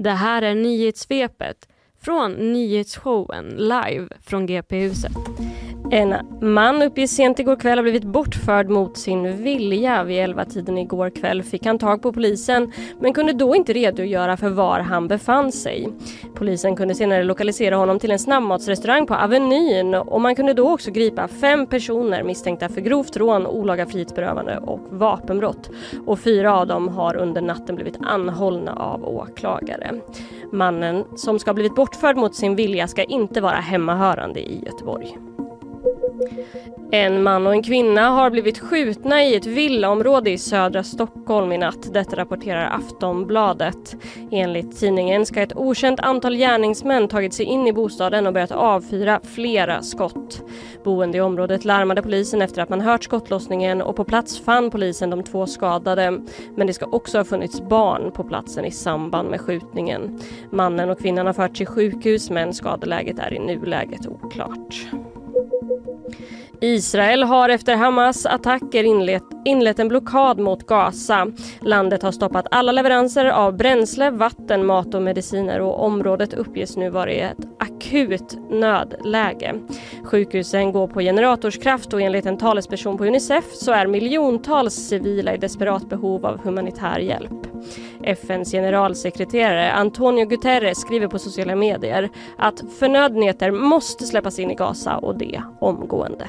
Det här är nyhetssvepet från nyhetsshowen live från GP-huset. En man uppges sent igår kväll ha blivit bortförd mot sin vilja. Vid 11-tiden igår kväll fick han tag på polisen men kunde då inte redogöra för var han befann sig. Polisen kunde senare lokalisera honom till en snabbmatsrestaurang på Avenyn och man kunde då också gripa fem personer misstänkta för grovt rån, olaga frihetsberövande och vapenbrott. Och fyra av dem har under natten blivit anhållna av åklagare. Mannen som ska ha blivit bortförd mot sin vilja ska inte vara hemmahörande i Göteborg. En man och en kvinna har blivit skjutna i ett villaområde i södra Stockholm i natt. Detta rapporterar Aftonbladet. Enligt tidningen ska ett okänt antal gärningsmän tagit sig in i bostaden och börjat avfyra flera skott. Boende i området larmade polisen efter att man hört skottlossningen och på plats fann polisen de två skadade. Men det ska också ha funnits barn på platsen i samband med skjutningen. Mannen och kvinnan har förts till sjukhus men skadeläget är i nuläget oklart. Israel har efter Hamas attacker inlett, inlett en blockad mot Gaza. Landet har stoppat alla leveranser av bränsle, vatten, mat och mediciner och området uppges nu vara i ett akut nödläge. Sjukhusen går på generatorskraft och enligt en talesperson på Unicef så är miljontals civila i desperat behov av humanitär hjälp. FNs generalsekreterare Antonio Guterres skriver på sociala medier att förnödenheter måste släppas in i Gaza och det omgående.